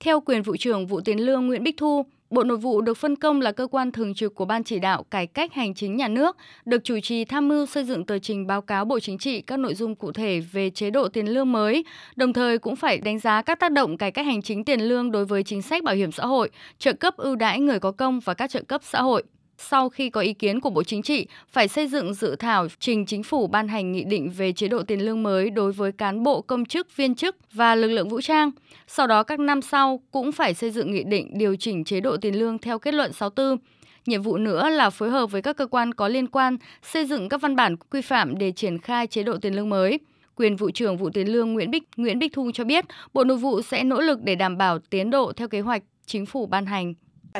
Theo quyền vụ trưởng vụ tiền lương Nguyễn Bích Thu, Bộ Nội vụ được phân công là cơ quan thường trực của Ban chỉ đạo cải cách hành chính nhà nước, được chủ trì tham mưu xây dựng tờ trình báo cáo Bộ Chính trị các nội dung cụ thể về chế độ tiền lương mới, đồng thời cũng phải đánh giá các tác động cải cách hành chính tiền lương đối với chính sách bảo hiểm xã hội, trợ cấp ưu đãi người có công và các trợ cấp xã hội sau khi có ý kiến của Bộ Chính trị, phải xây dựng dự thảo trình chính phủ ban hành nghị định về chế độ tiền lương mới đối với cán bộ công chức, viên chức và lực lượng vũ trang. Sau đó các năm sau cũng phải xây dựng nghị định điều chỉnh chế độ tiền lương theo kết luận 64. Nhiệm vụ nữa là phối hợp với các cơ quan có liên quan xây dựng các văn bản quy phạm để triển khai chế độ tiền lương mới. Quyền vụ trưởng vụ tiền lương Nguyễn Bích Nguyễn Bích Thu cho biết, Bộ Nội vụ sẽ nỗ lực để đảm bảo tiến độ theo kế hoạch chính phủ ban hành.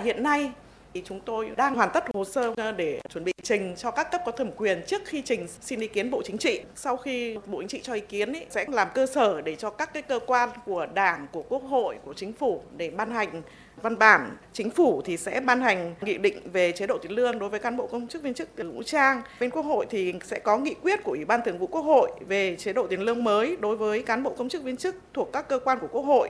Hiện nay thì chúng tôi đang hoàn tất hồ sơ ờ, để chuẩn bị trình cho các cấp có thẩm quyền trước khi trình xin ý kiến Bộ Chính trị. Sau khi Bộ Chính trị cho ý kiến ý, sẽ làm cơ sở để cho các cái cơ quan của Đảng, của Quốc hội, của Chính phủ để ban hành văn bản. Chính phủ thì sẽ ban hành nghị định về chế độ tiền lương đối với cán bộ công chức viên chức vũ trang. Bên Quốc hội thì sẽ có nghị quyết của Ủy ban Thường vụ Quốc hội về chế độ tiền lương mới đối với cán bộ công chức viên chức thuộc các cơ quan của Quốc hội.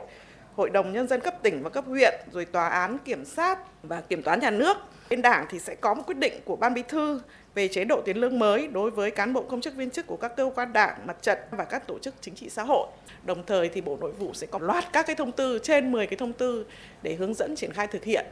Hội đồng Nhân dân cấp tỉnh và cấp huyện, rồi Tòa án Kiểm sát và Kiểm toán Nhà nước. Bên Đảng thì sẽ có một quyết định của Ban Bí thư về chế độ tiền lương mới đối với cán bộ công chức viên chức của các cơ quan đảng, mặt trận và các tổ chức chính trị xã hội. Đồng thời thì Bộ Nội vụ sẽ có loạt các cái thông tư trên 10 cái thông tư để hướng dẫn triển khai thực hiện.